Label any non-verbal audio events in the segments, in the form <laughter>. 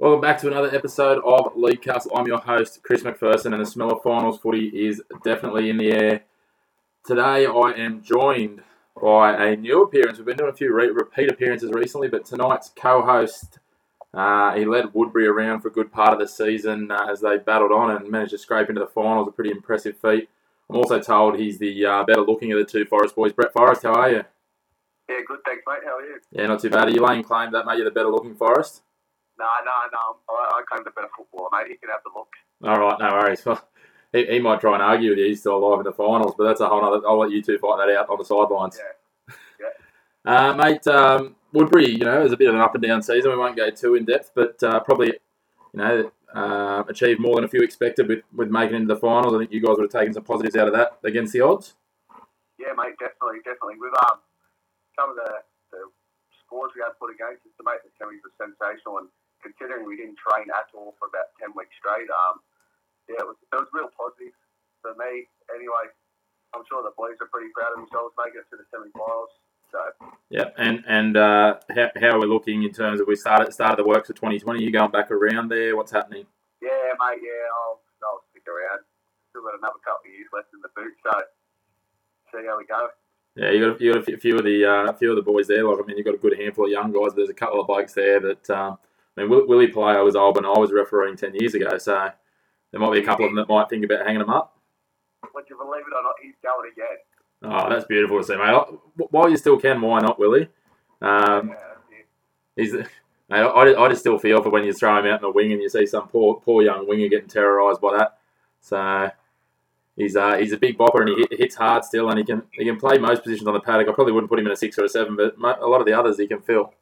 Welcome back to another episode of League Castle. I'm your host, Chris McPherson, and the smell of finals footy is definitely in the air. Today I am joined by a new appearance. We've been doing a few re- repeat appearances recently, but tonight's co-host, uh, he led Woodberry around for a good part of the season uh, as they battled on and managed to scrape into the finals. A pretty impressive feat. I'm also told he's the uh, better looking of the two Forrest boys. Brett Forrest, how are you? Yeah, good. Thanks, mate. How are you? Yeah, not too bad. Are you laying claim that, mate, you're the better looking Forrest? No, no, no. I, I claim the better footballer, mate. You can have the look. All right, no worries. Well, he, he might try and argue with you. He's still alive in the finals, but that's a whole other. I'll let you two fight that out on the sidelines. Yeah. <laughs> Uh, mate, um, Woodberry, you know, it was a bit of an up and down season. We won't go too in depth, but uh, probably, you know, uh, achieved more than a few expected with, with making it into the finals. I think you guys would have taken some positives out of that against the odds. Yeah, mate. Definitely, definitely. With um, some of the, the scores we had put against us, the mate, the semis was sensational. And considering we didn't train at all for about ten weeks straight, um, yeah, it was it was real positive for me. Anyway, I'm sure the boys are pretty proud of themselves making it to the semi-finals. So Yep, and and uh, how, how are we looking in terms of we started started the works for 2020? You going back around there? What's happening? yeah, mate. Yeah, I'll I'll stick around. Still got another couple of years left in the boot, so see how we go. Yeah, you got, you got a few of the uh, few of the boys there. Like I mean, you have got a good handful of young guys. There's a couple of blokes there that um, I mean, Willie Player was old when I was refereeing ten years ago, so there might be a couple of them that might think about hanging them up. Would you believe it or not, he's going again. Oh, that's beautiful to see, mate. While you still can, why not, Willie? Um, he's, <laughs> mate, I, I just still feel for when you throw him out in the wing and you see some poor poor young winger getting terrorised by that. So he's uh, he's a big bopper and he hits hard still, and he can he can play most positions on the paddock. I probably wouldn't put him in a six or a seven, but a lot of the others he can fill.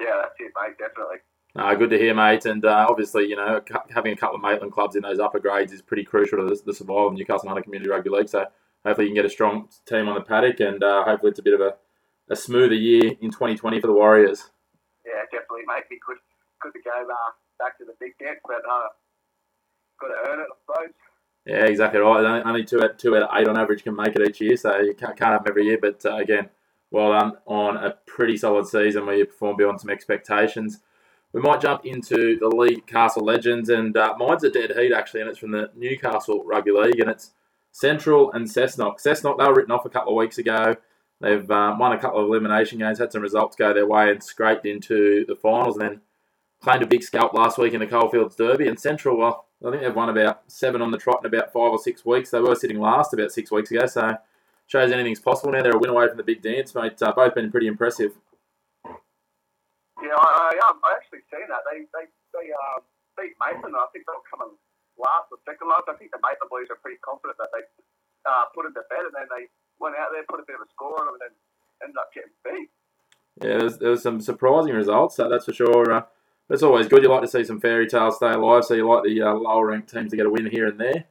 Yeah, that's it, mate. Definitely. Uh, good to hear, mate. And uh, obviously, you know, having a couple of Maitland clubs in those upper grades is pretty crucial to the, the survival of Newcastle Hunter Community Rugby League. So hopefully, you can get a strong team on the paddock, and uh, hopefully, it's a bit of a, a smoother year in 2020 for the Warriors. Yeah, definitely, mate. Be good, good to go uh, back to the big dance, but uh, got to earn it, I suppose. Yeah, exactly right. Only- Only two out, two out of eight on average can make it each year, so you can't, can't have them every year. But uh, again, well done on a pretty solid season where you performed beyond some expectations. We might jump into the league Castle Legends, and uh, mine's a dead heat actually, and it's from the Newcastle Rugby League, and it's Central and Cessnock. Cessnock, they were written off a couple of weeks ago. They've um, won a couple of elimination games, had some results go their way, and scraped into the finals, and then claimed a big scalp last week in the Coalfields Derby. And Central, well, I think they've won about seven on the trot in about five or six weeks. They were sitting last about six weeks ago, so shows anything's possible now. They're a win away from the big dance, mate. Uh, both been pretty impressive. Yeah, I, I, um, I actually seen that. They they, they uh, beat Mason. And I think they'll come in last or second last. I think the Mason boys are pretty confident that they uh, put it to bed, and then they went out there, put a bit of a score on them, and then ended up getting beat. Yeah, there's, there was some surprising results, so that's for sure. Uh, it's always good. You like to see some fairy tales stay alive, so you like the uh, lower ranked teams to get a win here and there.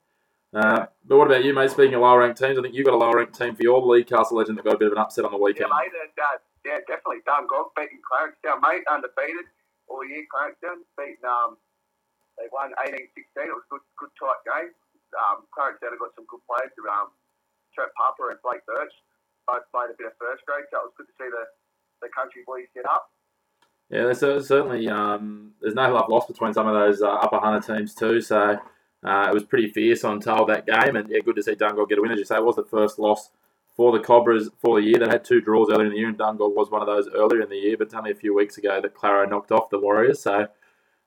Uh, but what about you, mate? Speaking of lower ranked teams, I think you've got a lower ranked team for your league, Castle Legend, that got a bit of an upset on the Yeah, weekend. mate, and uh, yeah, definitely Dungog beating Clarence Clarencetown, mate, undefeated all year. Clarence Clarencetown beating um, they won 18-16. It was a good, good tight game. Um, Clarencetown have got some good players. Um, Trent Papa and Blake Birch both played a bit of first grade, so it was good to see the the country boys get up. Yeah, there's certainly um, there's no love lost between some of those uh, upper hunter teams too. So uh, it was pretty fierce on tail that game, and yeah, good to see Dungog get a win. As you say, it was the first loss for the Cobras for the year. They had two draws earlier in the year, and Dungog was one of those earlier in the year. But only a few weeks ago that Claro knocked off the Warriors. So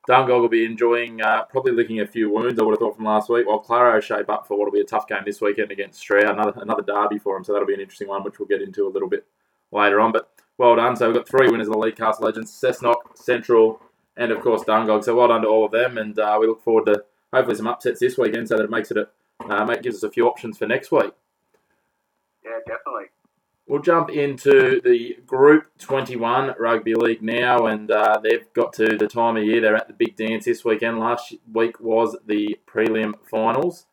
Dungog will be enjoying uh, probably licking a few wounds. I would have thought from last week. While Claro shape up for what will be a tough game this weekend against Stroud, another another derby for him. So that'll be an interesting one, which we'll get into a little bit later on. But well done. So we've got three winners of the League Cast Legends, Cessnock, Central, and of course Dungog. So well done to all of them, and uh, we look forward to hopefully some upsets this weekend, so that it makes it a, uh, make, gives us a few options for next week. Yeah, definitely. We'll jump into the Group 21 Rugby League now, and uh, they've got to the time of year. They're at the big dance this weekend. Last week was the prelim finals,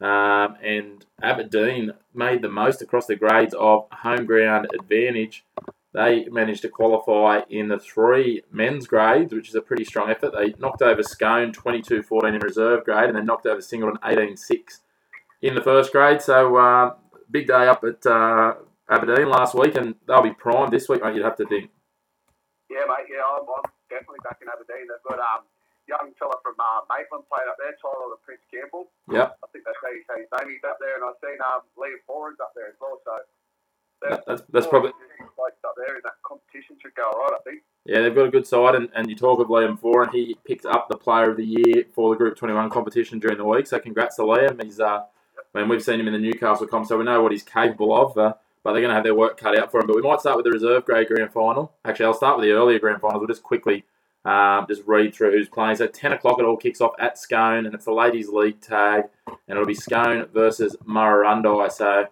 um, and Aberdeen made the most across the grades of home ground advantage. They managed to qualify in the three men's grades, which is a pretty strong effort. They knocked over Scone 22 14 in reserve grade, and then knocked over Singleton 18 6 in the first grade. So, uh, big day up at. Uh, Aberdeen last week, and they'll be primed this week, mate. You'd have to think. Yeah, mate. Yeah, I'm, I'm definitely back in Aberdeen. They've got um young fella from uh, Maitland playing up there, Tyler the Prince Campbell. Yeah. I think that's how you say his name. He's up there, and I've seen um Liam Foran's up there as well. So that's that's probably up there in that competition should go all right. I think. Yeah, they've got a good side, and, and you talk of Liam Foran. He picked up the Player of the Year for the Group 21 competition during the week. So congrats to Liam. He's uh, I mean, we've seen him in the Newcastle comp, so we know what he's capable of. Uh, but they're going to have their work cut out for them. But we might start with the reserve grade grand final. Actually, I'll start with the earlier grand finals. We'll just quickly um, just read through who's playing. So 10 o'clock it all kicks off at Scone, and it's the ladies' league tag, and it'll be Scone versus Murrurundi. So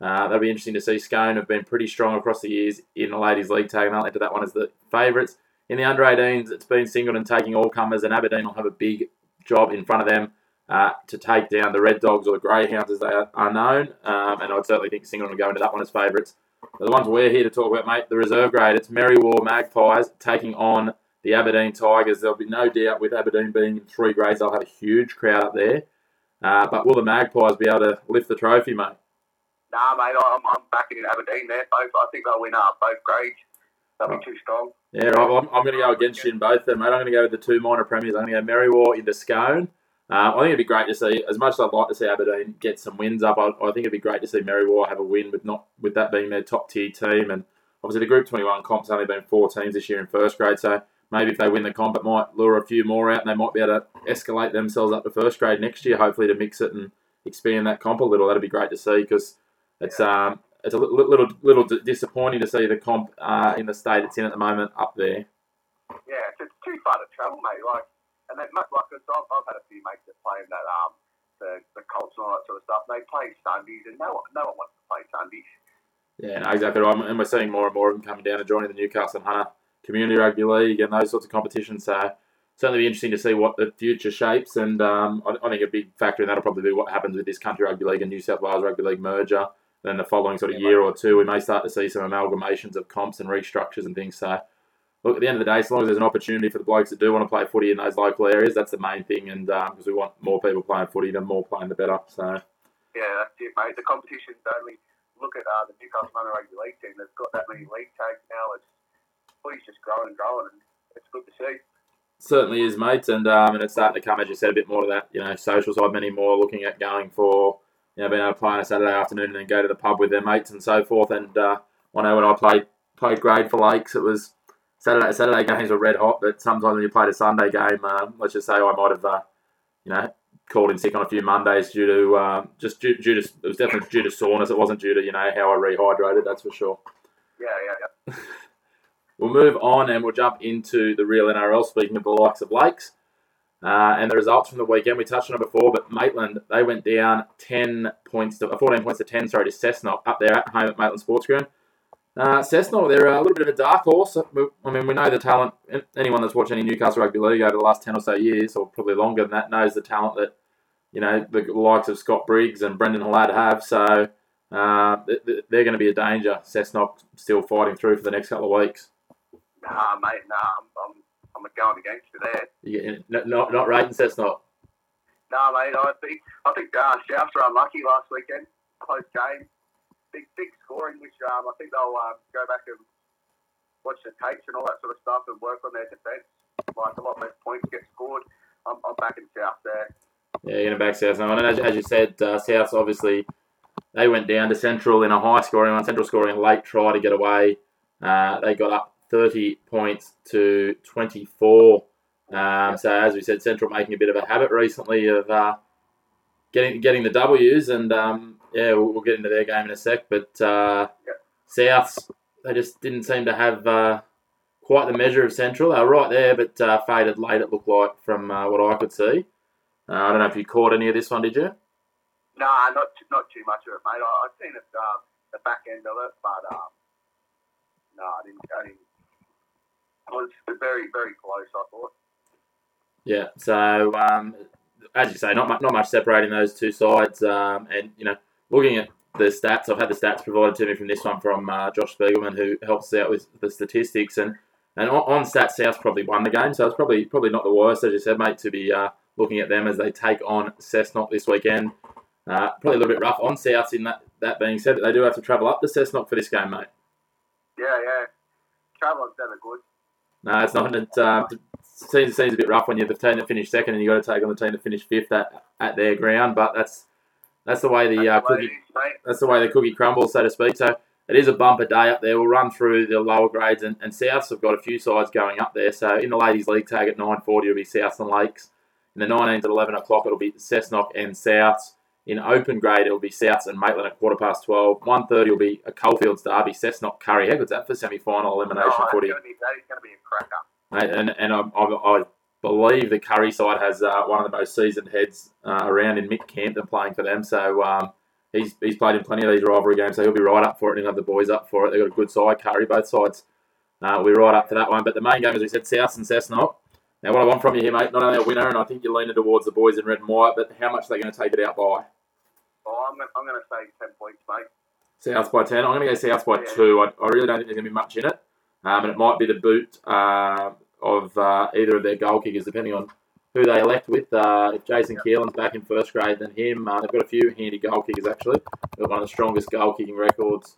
uh, that'll be interesting to see. Scone have been pretty strong across the years in the ladies' league tag, and I'll enter that one as the favourites. In the under 18s, it's been Singleton taking all comers, and Aberdeen will have a big job in front of them uh, to take down the Red Dogs or the Greyhounds as they are, known. Um, and I'd certainly think Singleton will go into that one as favourites. The ones we're here to talk about, mate, the reserve grade, it's Merriwa Magpies taking on the Aberdeen Tigers. There'll be no doubt with Aberdeen being in three grades, they'll have a huge crowd up there. Uh, but will the Magpies be able to lift the trophy, mate? Nah, mate, I'm, I'm backing in Aberdeen there. Both, I think they'll win up both grades. They'll be too strong. Yeah, right. Well, I'm, I'm going to go against you in both of them, mate. I'm going to go with the two minor premiers. I'm going to go Merriwa into Scone. Um, I think it'd be great to see, as much as I'd like to see Aberdeen get some wins up, I, I think it'd be great to see Merriwa have a win with not with that being their top tier team. And obviously, the Group 21 comp's only been four teams this year in first grade, so maybe if they win the comp, it might lure a few more out, and they might be able to escalate themselves up to first grade next year. Hopefully, to mix it and expand that comp a little. That'd be great to see because it's um it's a little little, little disappointing to see the comp uh, in the state it's in at the moment up there. Yeah, it's too far to travel, mate. Like and then like I've, I've had a few mates that play in that um the, the Colts and all that sort of stuff. And they play Sundays, and no one, no one wants to play Sundays. Yeah, no, exactly right. And we're seeing more and more of them coming down and joining the Newcastle and Hunter Community Rugby League and those sorts of competitions. So certainly be interesting to see what the future shapes. And um, I, I, think a big factor in that will probably be what happens with this Country Rugby League and New South Wales Rugby League merger. Then the following sort of year or two, we may start to see some amalgamations of comps and restructures and things. So look, at the end of the day, as long as there's an opportunity for the blokes that do want to play footy in those local areas, that's the main thing. And because um, we want more people playing footy, the more playing, the better. So yeah, that's it, mate. The competition's only look at uh, the Newcastle Minor Rugby League team. They've got that many league tags now. It's footy's just growing and growing, and it's good to see. Certainly is, mate, and um, and it's starting to come, as you said, a bit more to that, you know, social side. Many more looking at going for, you know, being able to play on a Saturday afternoon and then go to the pub with their mates and so forth. And uh, I know when I played played grade for Lakes, it was Saturday Saturday games were red hot, but sometimes when you played a Sunday game, uh, let's just say I might have, uh, you know, called in sick on a few Mondays due to uh, just due, due, to it was definitely due to soreness. It wasn't due to you know how I rehydrated. That's for sure. Yeah, yeah, yeah. <laughs> we'll move on and we'll jump into the real NRL. Speaking of the likes of Lakes. Uh, and the results from the weekend, we touched on it before, but Maitland, they went down 10 points to, 14 points to 10, sorry, to Cessnock up there at home at Maitland Sports Ground. Uh, Cessnock, they're a little bit of a dark horse. I mean, we know the talent. Anyone that's watched any Newcastle Rugby League over the last 10 or so years, or probably longer than that, knows the talent that, you know, the likes of Scott Briggs and Brendan Hallad have. So uh, they're going to be a danger. Cessnock still fighting through for the next couple of weeks. Nah, mate, nah, I'm, I'm, I'm going against you there. You not, not, not rating Cessnock? Nah, mate, I think, I think uh, Souths were unlucky last weekend. Close game big, big scoring, which um, I think they'll um, go back and watch the tapes and all that sort of stuff and work on their defence. Like a lot less points get scored. I'm, I'm back in South there. Yeah, you're going to back South now. And as, as you said, uh, South obviously they went down to Central in a high scoring one. Central scoring late try to get away. Uh, they got up 30 points to 24. Um, so as we said, Central making a bit of a habit recently of uh, getting getting the W's, and um, yeah, we'll, we'll, get into their game in a sec. But uh, Souths, they just didn't seem to have uh, quite the measure of Central. They were right there, but uh, faded late. It looked like from uh, what I could see. Uh, I don't know if you caught any of this one, did you? Nah, not not too much of it, mate. I, I seen it. Uh, the back end of it, but um, no, I didn't. I didn't. It was very, very close. I thought. Yeah. So um, as you say, not much, not much separating those two sides. Um, and you know, looking at the stats, I've had the stats provided to me from this one from uh, Josh Spiegelman, who helps us out with the statistics. And and on, on stats, South probably won the game, so it's probably probably not the worst, as you said, mate, to be uh, looking at them as they take on Cessnock this weekend. Uh, probably a little bit rough on South. In that that being said, they do have to travel up to Cessnock for this game, mate. Yeah, yeah. Traveling's never good. No, it's not. It uh, seems seems a bit rough when you're the team that finished second and you got to take on the team that finished fifth at, at their ground. But that's that's the way the uh, the way cookie that's the way the cookie crumbles, so to speak. So it is a bumper day up there. We'll run through the lower grades and, and Souths have got a few sides going up there. So in the ladies' league tag at nine forty, it'll be Souths and Lakes. In the 19s at eleven o'clock, it'll be Cessnock and Souths. In open grade, it'll be Souths and Maitland at quarter past twelve. One thirty will be a Coalfields derby, Cessnock Kurri. How good's that for semi-final elimination No, footy? That's gonna be, that is going to be a cracker. Mate, and and I, I, I believe the Kurri side has uh, one of the most seasoned heads uh, around in Mick Campton playing for them. So um, he's he's played in plenty of these rivalry games, so he'll be right up for it. And he'll have the boys up for it. They've got a good side, Kurri, both sides. Uh, we're right up for that one. But the main game, as we said, South and Cessnock. Now, what I want from you here, mate, not only a winner, and I think you're leaning towards the boys in red and white, but how much are they going to take it out by? Oh, I'm, I'm going to say 10 points, mate. South by 10. I'm going to go South by Yeah. 2. I, I really don't think there's going to be much in it. Um, and it might be the boot uh, of uh, either of their goal kickers, depending on who they elect with. Uh, if Jason Keelan's back in first grade, then him. Uh, they've got a few handy goal kickers, actually. They've got one of the strongest goal kicking records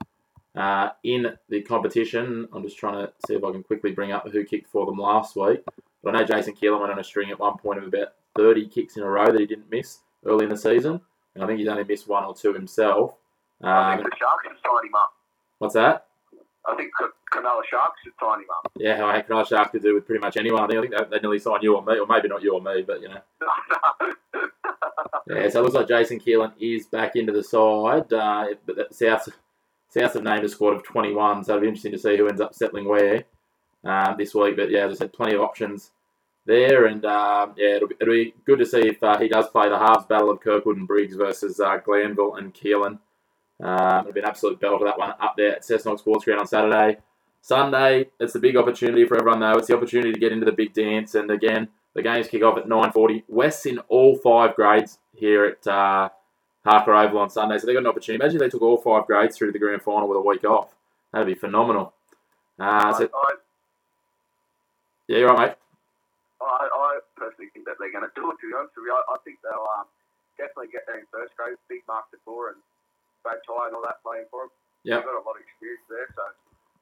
uh, in the competition. I'm just trying to see if I can quickly bring up who kicked for them last week. But I know Jason Keelan went on a string at one point of about 30 kicks in a row that he didn't miss early in the season. And I think he's only missed one or two himself. I Um, think the Sharks should sign him up. what's that? I think Cronulla Sharks should sign him up. Yeah, how I Cronulla Sharks could do with pretty much anyone. I think, I think they, they nearly signed you or me, or maybe not you or me, but you know. <laughs> Yeah, so it looks like Jason Keelan is back into the side. Uh, but South, South have named a squad of 21, so it'll be interesting to see who ends up settling where um, this week. But yeah, as I said, plenty of options there, and um, yeah, it'll be, it'll be good to see if uh, he does play the halves battle of Kirkwood and Briggs versus uh, Glanville and Keelan. Um, it'll be an absolute for that one up there at Cessnock Sports Ground on Saturday. Sunday, it's a big opportunity for everyone though. It's the opportunity to get into the big dance, and again, the games kick off at 9.40. West's in all five grades here at uh, Harker Oval on Sunday, so they've got an opportunity. Imagine if they took all five grades through to the grand final with a week off. That'd be phenomenal. Uh, so, I, yeah, you're right, mate. I, I personally think that they're going to do it, to be honest with you. I, I think they'll um, definitely get there in first grade. Big Mark DeFore and Ty and all that playing for them. Yep. They've got a lot of experience there, so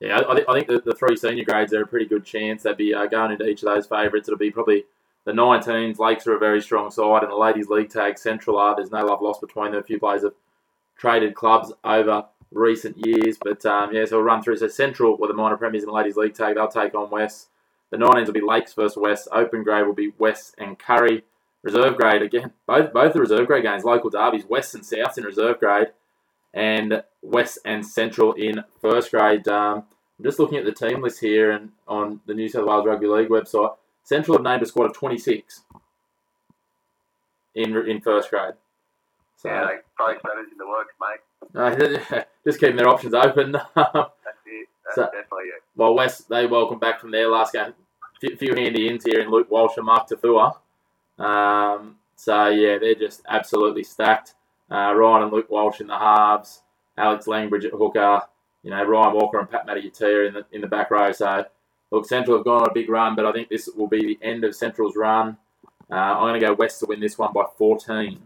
Yeah, I, think, I think the, the three senior grades are a pretty good chance. They'd be uh, going into each of those favourites. It'll be probably the 19s. Lakes are a very strong side, and the ladies' league tag Central are. There's no love lost between them. A few players have traded clubs over recent years, but um, yeah, so we'll run through. So Central were the minor premiers in the ladies' league tag. They'll take on West. The 19s will be Lakes versus West. Open grade will be West and Kurri. Reserve grade again. Both both the reserve grade games, local derbies. West and South in reserve grade, and West and Central in first grade. Um, I'm just looking at the team list here and on the New South Wales Rugby League website. Central have named a squad of 26 in in first grade. So yeah, they status in the works, mate. uh, <laughs> just keeping their options open. <laughs> That's it. That's So- definitely it. well, West they welcome back from their last game. Few, few handy ins here in Luke Walsh and Mark Tafua. Um, so yeah, they're just absolutely stacked. Uh, Ryan and Luke Walsh in the halves. Alex Langbridge at hooker. You know Ryan Walker and Pat Mattiatia in the in the back row. So look, Central have gone on a big run, but I think this will be the end of Central's run. Uh, I'm going to go West to win this one by 14.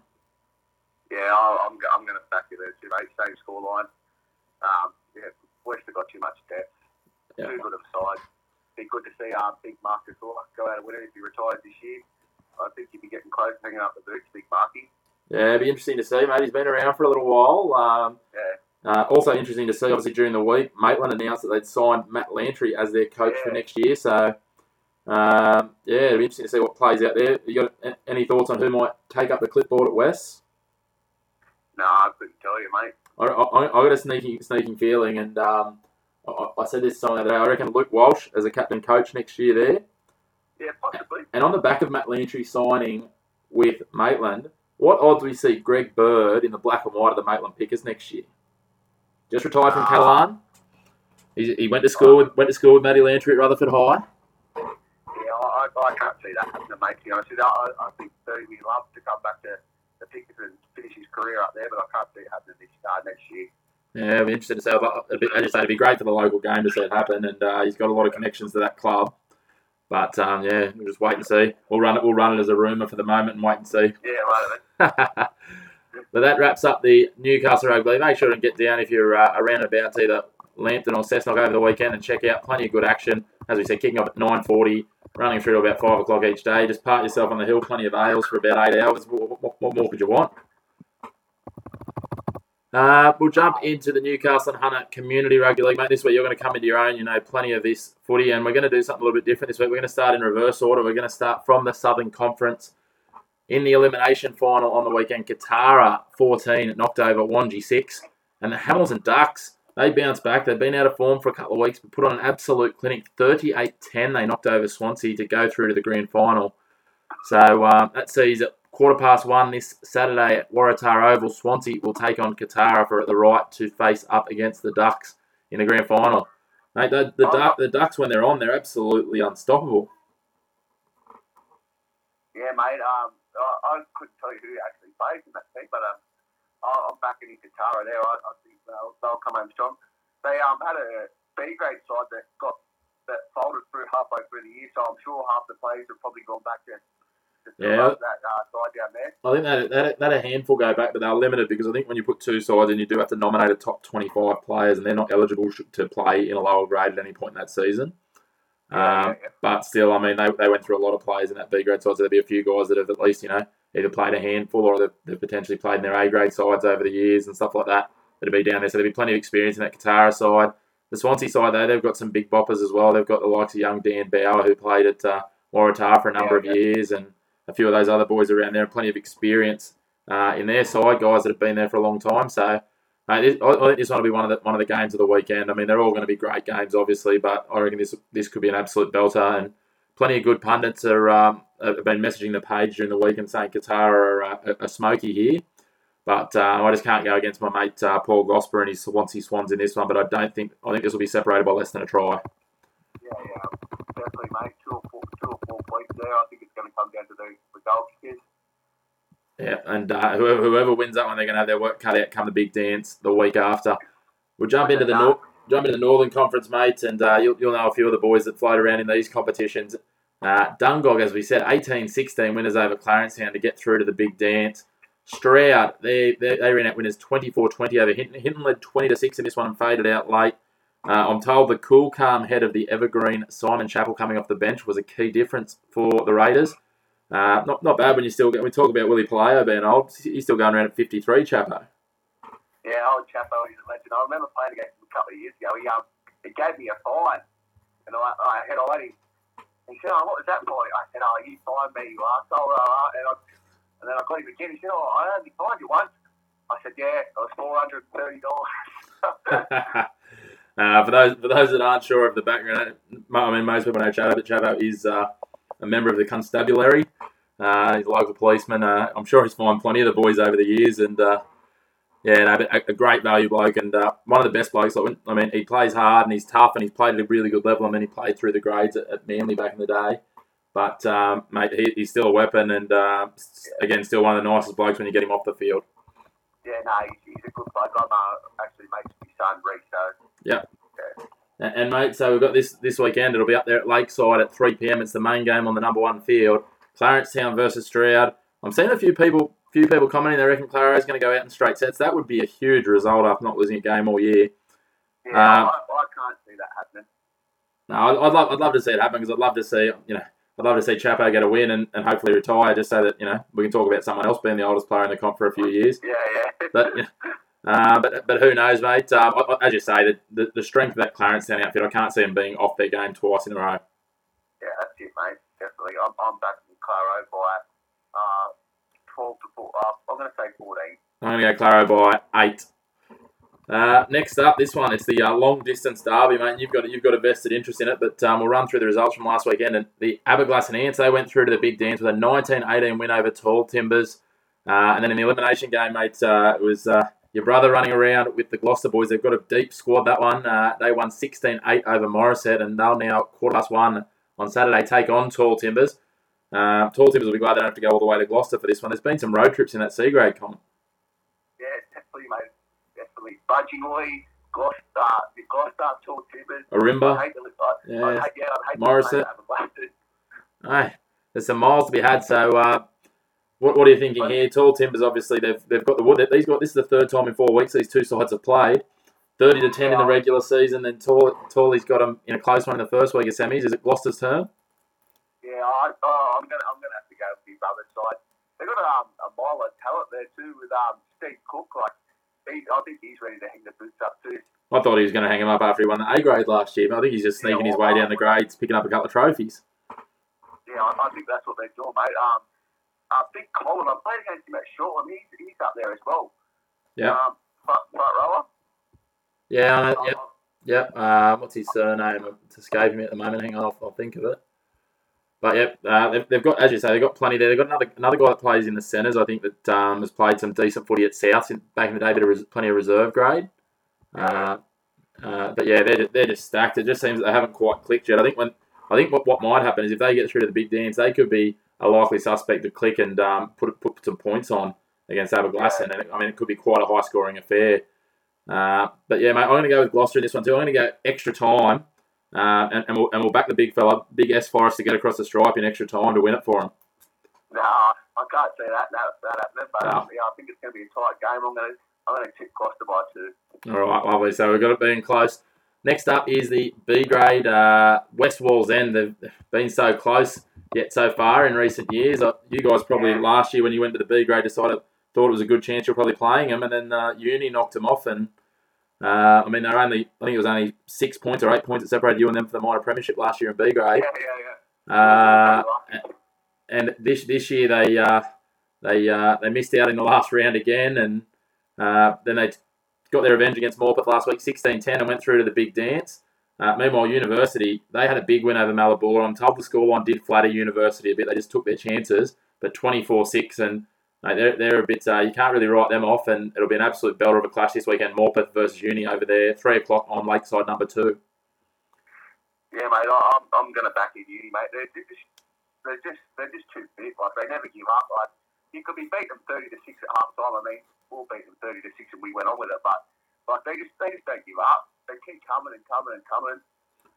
Yeah, I'm, I'm going to back you there too, mate. Same scoreline. Um, yeah, West have got too much depth. Yeah. Too good of a side. Be good to see um, Big Desor go out a winner if he retires this year. I think he'd be getting close to hanging up the boots, Big Marky. Yeah, it'd be interesting to see, mate. He's been around for a little while. Um, Yeah. Uh, also interesting to see, obviously during the week, Maitland announced that they'd signed Matt Lantry as their coach for next year. So, um, yeah, it'll be interesting to see what plays out there. You got any thoughts on who might take up the clipboard at West? No, I couldn't tell you, mate. I, I, I got a sneaking sneaking feeling, and um, I, I said this something the other day. I reckon Luke Walsh as a captain coach next year there, Yeah, possibly. and on the back of Matt Lantry signing with Maitland, what odds we see Greg Bird in the black and white of the Maitland Pickers next year? just retired from Callan. He, he went to school with went to school with Matty Lantry at Rutherford High. Yeah, I, I, can't see that happening, mate. To be honest I, I think Fergie would love to come back to the Pickers and finish his career up there, but I can't see it happening this uh, next year. Yeah, I'll be interested to see. As you say, it'd be great for the local game to see it happen, and uh, he's got a lot of connections to that club. But um, yeah, we'll just wait and see. We'll run it. We'll run it as a rumor for the moment and wait and see. Yeah, right. <laughs> but that wraps up the Newcastle Rugby. Make sure to get down if you're uh, around about either Lambton or Cessnock over the weekend and check out plenty of good action. As we said, kicking off at 9:40, running through to about five o'clock each day. Just park yourself on the hill, plenty of ales for about eight hours. What, what, what more could you want? Uh, we'll jump into the Newcastle and Hunter Community Rugby League, mate. This week you're going to come into your own. You know plenty of this footy, and we're going to do something a little bit different this week. We're going to start in reverse order. We're going to start from the Southern Conference in the elimination final on the weekend. Kotara 14 knocked over Wangi 6, and the Hamilton Ducks they bounced back. They've been out of form for a couple of weeks, but put on an absolute clinic. 38-10 they knocked over Swansea to go through to the grand final. So um, that sees it quarter past one this Saturday at Waratah Oval. Swansea will take on Kotara for the right to face up against the Ducks in the grand final. Mate, the, the, Duck, the Ducks, when they're on, they're absolutely unstoppable. Yeah, mate. Um, I, I couldn't tell you who actually plays in that team, but um, I'm backing in Kotara there. I, I think they'll, they'll come home strong. They um, had a B grade side that got that folded through halfway through the year, so I'm sure half the players have probably gone back to yeah, that uh, side down there. I think that, that that a handful go back, but they're limited because I think when you put two sides in, you do have to nominate a top twenty-five players, and they're not eligible to play in a lower grade at any point in that season. Yeah, um, yeah, yeah. But still, I mean, they, they went through a lot of players in that B grade side, so there'll be a few guys that have at least you know either played a handful or they've, they've potentially played in their A grade sides over the years and stuff like that. That'll be down there, so there'll be plenty of experience in that Kotara side. The Swansea side, though, they've got some big boppers as well. They've got the likes of young Dan Bauer, who played at uh, Waratah for a number of years, and a few of those other boys around there, and plenty of experience uh, in their side, guys that have been there for a long time. So, I think this one will be one of the one of the games of the weekend. I mean, they're all going to be great games, obviously, but I reckon this this could be an absolute belter. And plenty of good pundits are um, have been messaging the page during the week and saying Qatar are uh, a smoky here. But uh, I just can't go against my mate uh, Paul Gosper and his Swansea Swans in this one. But I don't think I think this will be separated by less than a try. Yeah, yeah, definitely, mate. Two or four, two or four points there. I going to come down to the kids. Yeah, and uh, whoever, whoever wins that one, they're going to have their work cut out come the big dance the week after. We'll jump into the nor- jump into the Northern Conference, mate, and uh, you'll, you'll know a few of the boys that float around in these competitions. Uh, Dungog, as we said, 18-16 winners over Clarencetown to get through to the big dance. Stroud, they, they, they ran out winners 24-20 over Hinton. Hinton led 20-6 in this one and faded out late. Uh, I'm told the cool, calm head of the Evergreen, Simon Chappell, coming off the bench was a key difference for the Raiders. Uh, not not bad when you still get, we talk about Willie Paleo being old. He's still going around at 53, Chapo. Yeah, old Chapo, he's a legend. I remember playing against him a couple of years ago. He, um, he gave me a fine, and I, I had already. He said, "Oh, what was that for?" I said, "Oh, you fined me, you asshole." Uh, and, I, and then I got him again. He said, "Oh, I only fined you once." I said, "Yeah, it was four hundred and thirty dollars." <laughs> <laughs> Uh, for those for those that aren't sure of the background, I mean most people know Chapo, but Chapo is uh, a member of the constabulary. Uh, he's a local policeman. Uh, I'm sure he's found plenty of the boys over the years, and uh, yeah, no, a, a, great value bloke and uh, one of the best blokes. I mean, he plays hard and he's tough and he's played at a really good level. I mean, he played through the grades at, at Manly back in the day. But um, mate, he, he's still a weapon, and uh, again, still one of the nicest blokes when you get him off the field. Yeah, no, he's, he's a good bloke. I'm uh, actually mates with his son, Yep. And, and mate, so we've got this this weekend. It'll be up there at Lakeside at 3 p.m. It's the main game on the number one field. Clarence Town versus Stroud. I'm seeing a few people few people commenting they reckon Claro is going to go out in straight sets. That would be a huge result after not losing a game all year. Yeah, uh, I, I, can't see that happening. No, I'd, I'd, love I'd love to see it happen because I'd love to see you know I'd love to see Chapo get a win and, and hopefully retire just so that you know we can talk about someone else being the oldest player in the comp for a few years. Yeah, yeah. But you <laughs> know, uh, but but who knows, mate? Um, as you say, the, the, the strength of that Clarencetown outfit, I can't see them being off their game twice in a row. Yeah, that's it, mate. Definitely. I'm, I'm backing Claro by uh, 12 to 4. Uh, I'm going to say 14. I'm going to go Claro by 8. Uh, next up, this one it's the uh, long distance derby, mate. You've got you've got a vested interest in it, but um, we'll run through the results from last weekend. And the Aberglass and Ants they went through to the big dance with a 19-18 win over Tall Timbers, uh, and then in the elimination game, mate, uh, it was uh, your brother running around with the Gloucester boys. They've got a deep squad. That one uh, they won 16-8 over Morisset, and they'll now quarter past one on Saturday take on Tall Timbers. Uh, Tall Timbers will be glad they don't have to go all the way to Gloucester for this one. There's been some road trips in that C grade, Colin. Yeah, definitely, mate. Definitely. Budgingly, Gloucester, the Gloucester, Tall Timbers. Arimba. I hate to, I, Yeah. I hate, yeah, I hate Morisset. to say that, but Blasted. Aye, there's some miles to be had. So, uh, what, what are you thinking here? Tall Timbers, obviously, they've, they've got the wood. These got this is the third time in four weeks these two sides have played. Thirty to ten in the regular season. Then Tall, Talley's got them in a close one in the first week of semis. Is it Gloucester's turn? Yeah, I, oh, I'm gonna, I'm gonna have to go with the other side. They've got um, a mile of talent there too with um, Steve Cook. Like, he, I think he's ready to hang the boots up too. I thought he was going to hang him up after he won the A grade last year, but I think he's just sneaking his way down the grades, picking up a couple of trophies. Yeah, I, I think that's what they're doing, mate. Um, uh, Big Colin, I played against him at Shortland. He's, he's up there as well. Yeah, Um, front rower. yeah, I Um, yep, yep. Uh, what's his surname? It's escaping me at the moment. Hang on, I'll, I'll think of it. But yep, uh, they've, they've got, as you say, they've got plenty there. They've got another another guy that plays in the centres. I think that um, has played some decent footy at South in, back in the day, but res, plenty of reserve grade. Uh, uh, but yeah, they're just, they're just stacked. It just seems that they haven't quite clicked yet. I think when I think what, what might happen is if they get through to the big dance, they could be a likely suspect to click and um, put put some points on against Aberglasslyn. And it, I mean, it could be quite a high scoring affair. Uh, but yeah, mate, I'm going to go with Gloucester in this one too. I'm going to go extra time, uh, and, and, we'll, and we'll back the big fella, big S Forrest, to get across the stripe in extra time to win it for him. No, I can't say that. That, that happening, but No. yeah, I think it's going to be a tight game. I'm going to, I'm going to tip Costa by two. All right, lovely. So we've got it being close. Next up is the B grade uh, West Wallsend. They've been so close yet so far in recent years. Uh, You guys probably last year when you went to the B grade decided thought it was a good chance you're probably playing them, and then uh, Uni knocked them off. And uh, I mean they're only I think it was only six points or eight points that separated you and them for the minor premiership last year in B grade. Yeah, yeah, yeah. Uh, and this this year they uh, they uh, they missed out in the last round again, and uh, then they got their revenge against Morpeth last week, 16-10, and went through to the big dance. Uh, meanwhile, University they had a big win over Mallabula. I'm told the scoreline did flatter University a bit. They just took their chances, but 24-6, and mate, they're they're a bit. Uh, you can't really write them off, and it'll be an absolute belter of a clash this weekend. Morpeth versus Uni over there, three o'clock on Lakeside number two. Yeah, mate, I, I'm, I'm going to back in uni, mate. They're, just, they're just, they're just too big. Like they never give up. Like you could be beat them thirty to six at half time. I mean, we'll beat them thirty to six, and we went on with it. But like they just, they just don't give up. They keep coming and coming and coming.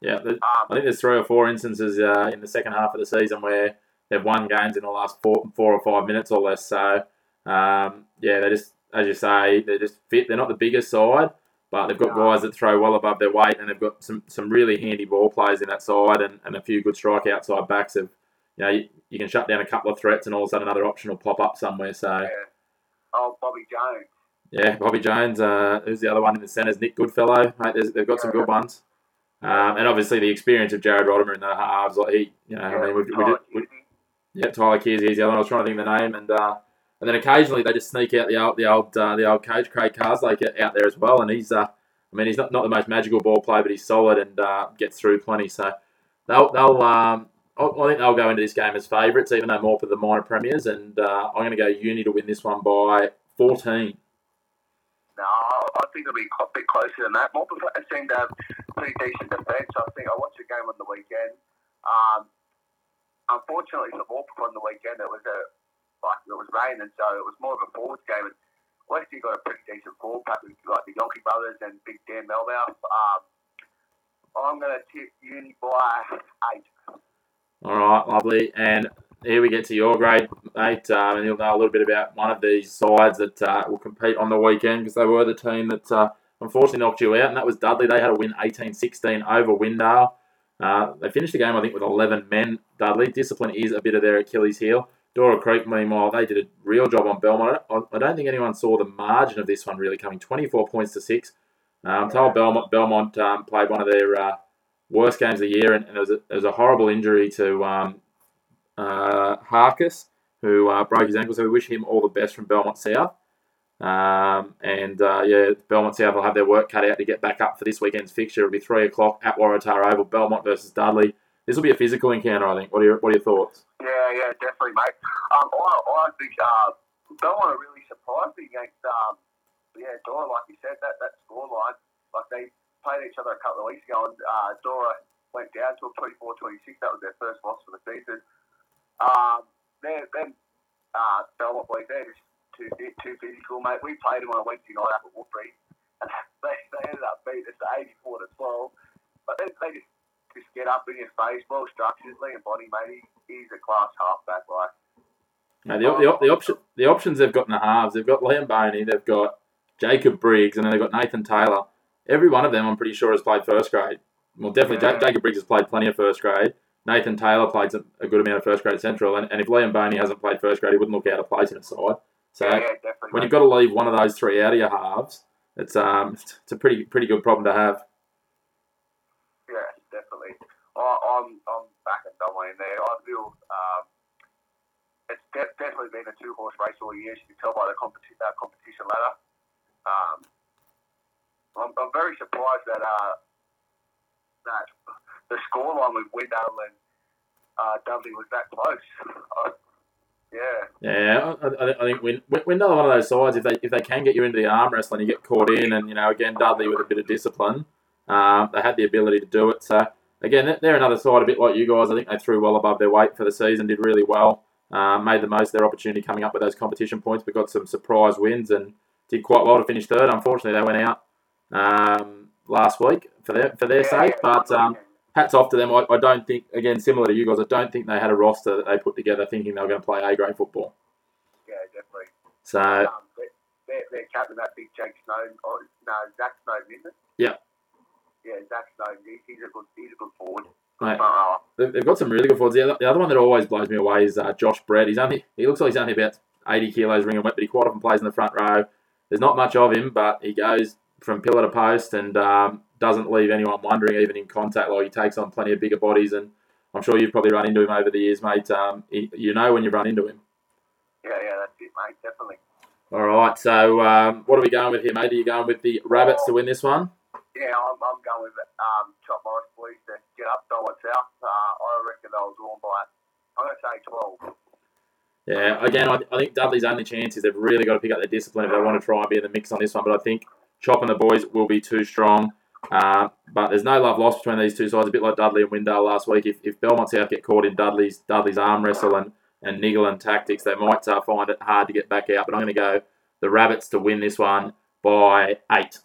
Yeah, Um, I think there's three or four instances uh, in the second half of the season where they've won games in the last four, four or five minutes or less. So, um, yeah, they just, as you say, they're just fit. They're not the biggest side, but they've got guys that throw well above their weight, and they've got some, some really handy ball players in that side, and, and a few good strike outside backs. Of, you know, you, you can shut down a couple of threats, and all of a sudden another option will pop up somewhere. So, yeah. Oh, Bobby Jones. Yeah, Bobby Jones. Uh, who's the other one in the centres? Nick Goodfellow. Mate, they've got some good ones. Um, and obviously the experience of Jared Rodimer in the halves, like he, you know, I mean, we've, we did, we, yeah, Tyler Kearsey is the other one. I was trying to think of the name, and uh, and then occasionally they just sneak out the old the old uh, the old coach Craig Carslake out there as well, and he's uh, I mean, he's not, not the most magical ball player, but he's solid and uh, gets through plenty. So they'll they'll um, I, I think they'll go into this game as favourites, even though more for the minor premiers, and uh, I'm going to go Uni to win this one by 14. Think it'll be a bit closer than that. Morpeth seem to have pretty decent defence. I think I watched a game on the weekend. Um, unfortunately for Morpeth on the weekend, it was a like it was raining, so it was more of a forwards game. And Westie got a pretty decent forward pack with like the Yonke brothers and Big Dan Melmouth. Um, I'm going to tip Uni by eight. All right, lovely. And here we get to your grade, mate, um, and you'll know a little bit about one of these sides that uh, will compete on the weekend because they were the team that uh, unfortunately knocked you out, and that was Dudley. They had a win 18-16 over Windale. Uh, they finished the game, I think, with 11 men, Dudley. Discipline is a bit of their Achilles heel. Dora Creek, meanwhile, they did a real job on Belmont. I I don't think anyone saw the margin of this one really coming 24 points to 6. Um, told Belmont, Belmont um, played one of their uh, worst games of the year, and, and there, was a, there was a horrible injury to um, uh, Harkis, who uh, broke his ankle. So we wish him all the best from Belmont South. Um, and uh, yeah, Belmont South will have their work cut out to get back up for this weekend's fixture. It'll be three o'clock at Waratah Oval, Belmont versus Dudley. This will be a physical encounter, I think. What are your What are your thoughts? Yeah, yeah, definitely, mate. Um, I, I think uh, Belmont are really surprised against um, yeah, Dora, like you said, that that scoreline, like they played each other a couple of weeks ago, and uh, Dora went down to a 24-26. That was their first loss for the season. Um, they're, then uh, Belmont boys, they're just too too physical, mate. We played them on a Wednesday night up at Woodberry, and <laughs> they, they ended up beating us to 84 to 12. But they, they just just get up in your face, well structured. Liam Boney, mate, he, he's a class halfback, like. Now, the, the, the, option, the options they've got in the halves, they've got Liam Boney, they've got Jacob Briggs, and then they've got Nathan Taylor. Every one of them, I'm pretty sure, has played first grade. Well, definitely, Yeah. Ja- Jacob Briggs has played plenty of first grade. Nathan Taylor played a good amount of first grade Central, and, and if Liam Boney hasn't played first grade, he wouldn't look out of place in a side. So yeah, yeah, when you've got to leave one of those three out of your halves, it's um it's a pretty pretty good problem to have. Yeah, definitely. I, I'm I'm back at Belmont in there. I feel um, it's de- definitely been a two horse race all year. As you can tell by the competi- uh, competition ladder. Um, I'm, I'm very surprised that uh, that the scoreline with Windale and uh, Dudley was that close. Uh, yeah, Yeah, I, I, I think when another one of those sides, if they if they can get you into the arm wrestling, you get caught in, and you know again Dudley with a bit of discipline, um, they had the ability to do it. So again, they're- another side a bit like you guys. I think they threw well above their weight for the season, did really well, uh, made the most of their opportunity coming up with those competition points, but got some surprise wins and did quite well to finish third. Unfortunately, they went out um, last week for their for their yeah, sake, but. Um, hats off to them. I, I don't think, again, similar to you guys, I don't think they had a roster that they put together thinking they were going to play A grade football. yeah, definitely. So, um, their, captain, that big Jake Snowden, or no, Zach Snowden, isn't it? Yeah. Yeah, Zach. He, he's a good, he's a good forward. Mate. They've they've got some really good forwards. The other, the other one that always blows me away is uh, Josh Brett. He's only he looks like he's only about 80 kilos ring and wet, but he quite often plays in the front row. There's not much of him, but he goes from pillar to post and um, doesn't leave anyone wondering, even in contact. Like he takes on plenty of bigger bodies, and I'm sure you've probably run into him over the years, mate. Um, you know when you run into him. Yeah, yeah, that's it, mate. Definitely. All right, so um, what are we going with here, mate? Are you going with the Rabbits to win this one? Yeah, I'm, I'm going with um, Chop Morris boys to get up Dollar South. Uh, I reckon they'll draw by, I'm going to say 12. Yeah, again, I, I think Dudley's only chance is they've really got to pick up their discipline if they want to try and be in the mix on this one. But I think Chop and the boys will be too strong. Uh, but there's no love lost between these two sides. A bit like Dudley and Windale last week. If, if Belmont South get caught in Dudley's Dudley's arm wrestle and, and niggle and tactics, they might uh, find it hard to get back out. But I'm going to go the Rabbits to win this one by eight.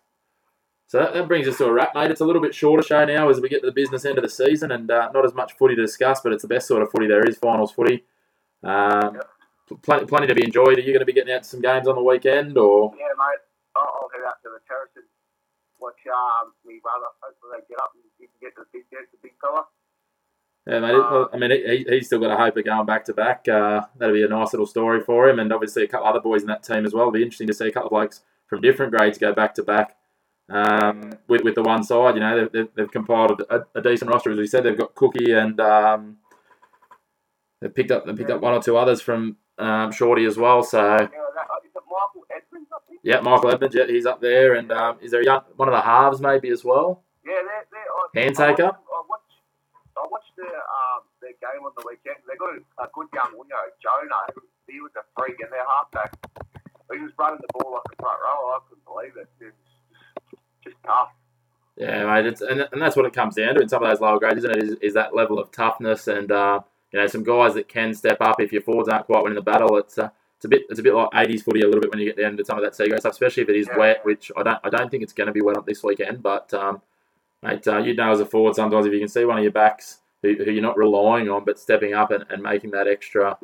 So that, that brings us to a wrap, mate. It's a little bit shorter show now as we get to the business end of the season, and uh, not as much footy to discuss, but it's the best sort of footy there is, finals footy. Um, plenty, plenty to be enjoyed. Are you going to be getting out to some games on the weekend, or Yeah, mate. I'll, I'll head out to the terrace and watch um, me. Hopefully they get up and can get to the big, get the big fella. yeah, mate? it- I mean, he, he's still got a hope of going back to back. Uh, that'll be a nice little story for him, and obviously a couple other boys in that team as well. It'll be interesting to see a couple of blokes from different grades go back to back. Um, with with the one side, you know, they've, they've, they've compiled a, a decent roster. As we said, they've got Cookie and um, they've picked up they picked up one or two others from um, Shorty as well. So Yeah, that, uh, is it Michael Edmonds, I think? Yeah, Michael Edmonds, yeah, he's up there, and um, is there a young one of the halves maybe as well? Yeah, they're, they're, I, Handtaker? I watched, I watched their, um, their game on the weekend. They got a, good young winger, Jonah. He was a freak, and their halfback, he was running the ball like a front row. I couldn't believe it. It was just, just tough. Yeah, mate, it's, and, and that's what it comes down to in some of those lower grades, isn't it? Is, is that level of toughness and uh, you know some guys that can step up if your forwards aren't quite winning the battle. It's uh, it's a bit it's a bit like 80s footy a little bit when you get down to some of that C stuff, especially if it is Yeah. wet, which I don't I don't think it's going to be wet up this weekend. But um, mate, uh, you know as a forward sometimes if you can see one of your backs who, who you're not relying on but stepping up and, and making that extra,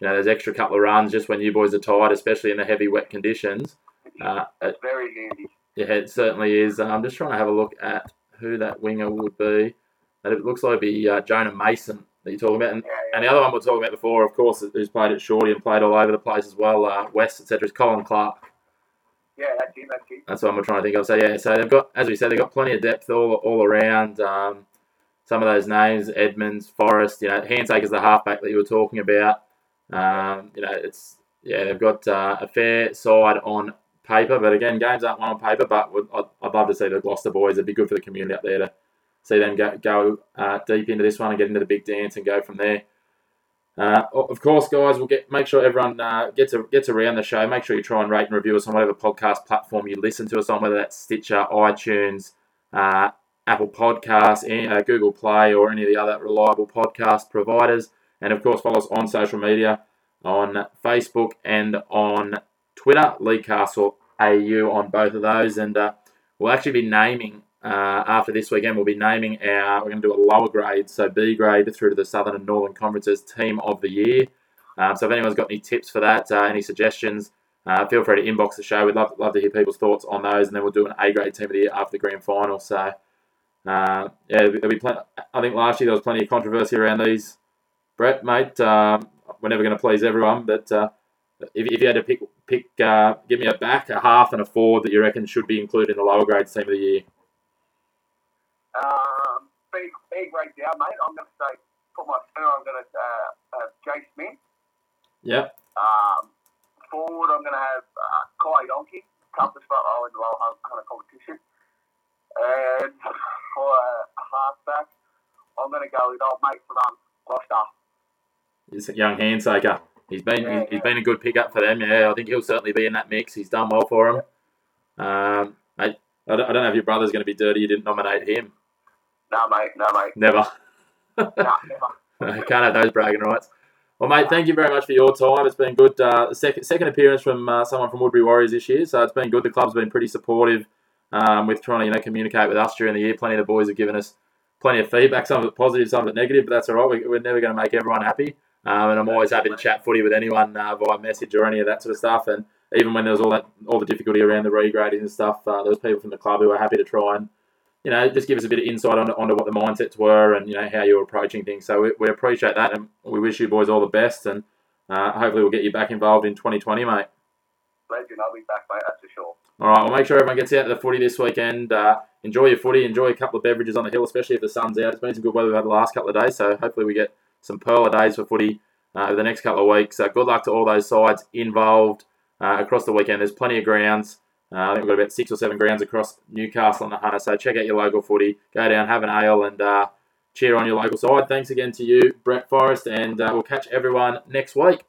you know, those extra couple of runs just when you boys are tired, especially in the heavy wet conditions. Uh, it, It's very handy. yeah, it certainly is. Uh, I'm just trying to have a look at who that winger would be. And it looks like it'd be uh, Jonah Mason that you're talking about. And, and the other one we we're talking about before, of course, who's played at Shorty and played all over the place as well, uh, West, etc., is Colin Clark. yeah, that's him. That's him. That's what I'm trying to think of. So, yeah, so they've got, as we said, they've got plenty of depth all, all around. Um, some of those names, Edmonds, Forrest, you know, Handsaker's the halfback that you were talking about. Um, you know, it's, yeah, they've got uh, a fair side on paper, but again, games aren't won on paper. But I'd, I'd love to see the Gloucester boys. It'd be good for the community up there to see them go, go uh, deep into this one and get into the big dance and go from there. Uh, of course, guys, we'll get make sure everyone uh, gets a, gets around the show. Make sure you try and rate and review us on whatever podcast platform you listen to us on, whether that's Stitcher, iTunes, uh, Apple Podcasts, uh, Google Play, or any of the other reliable podcast providers. And of course, follow us on social media on Facebook and on Twitter, Lee Castle AU on both of those. And uh, we'll actually be naming uh, after this weekend, we'll be naming our, we're going to do a lower grade, so B grade through to the Southern and Northern Conferences Team of the Year. Um, so if anyone's got any tips for that, uh, any suggestions, uh, feel free to inbox the show. We'd love, love to hear people's thoughts on those, and then we'll do an A grade Team of the Year after the grand final. So uh, yeah, there'll be plenty, I think last year there was plenty of controversy around these. Brett, mate, um, we're never going to please everyone, but uh, if, if you had to pick, pick uh, give me a back, a half, and a forward that you reckon should be included in the lower grade Team of the Year. Um, big, big right there, mate. I'm going to say, for my center, I'm going to uh, have Jay Smith. Yep. Um, forward, I'm going to have uh, Kai Donkey, compass front row in the low hunter competition. And for a halfback, I'm going to go with old mate from um, Gloucester. He's a young Handsaker. He's been Yeah, he's yeah. been a good pickup for them. Yeah, I think he'll certainly be in that mix. He's done well for them. Um, I, don't I don't know if your brother's going to be dirty. You didn't nominate him. No, mate, no, mate. Never. <laughs> No, never. Can't have those bragging rights. Well, mate, thank you very much for your time. It's been good. Uh, second second appearance from uh, someone from Woodberry Warriors this year, so it's been good. The club's been pretty supportive um, with trying to you know communicate with us during the year. Plenty of the boys have given us plenty of feedback. Some of it positive, some of it negative, but that's all right. We, we're never going to make everyone happy. Um, and I'm always happy to chat footy with anyone uh, via message or any of that sort of stuff. And even when there was all that all the difficulty around the regrading and stuff, uh, there was people from the club who were happy to try and you know just give us a bit of insight on, onto what the mindsets were and you know how you were approaching things. So we, we appreciate that, and we wish you boys all the best. And uh, hopefully we'll get you back involved in 2020, mate. Legend, I'll be back, mate, that's for sure. All right, well, make sure everyone gets out to the footy this weekend. Uh, enjoy your footy. Enjoy a couple of beverages on the hill, especially if the sun's out. It's been some good weather we've had the last couple of days, so hopefully we get some pearler days for footy uh, over the next couple of weeks. So good luck to all those sides involved uh, across the weekend. There's plenty of grounds. Uh, I think we've got about six or seven grounds across Newcastle and the Hunter. So check out your local footy. Go down, have an ale, and uh, cheer on your local side. Thanks again to you, Brett Forrest, and uh, we'll catch everyone next week.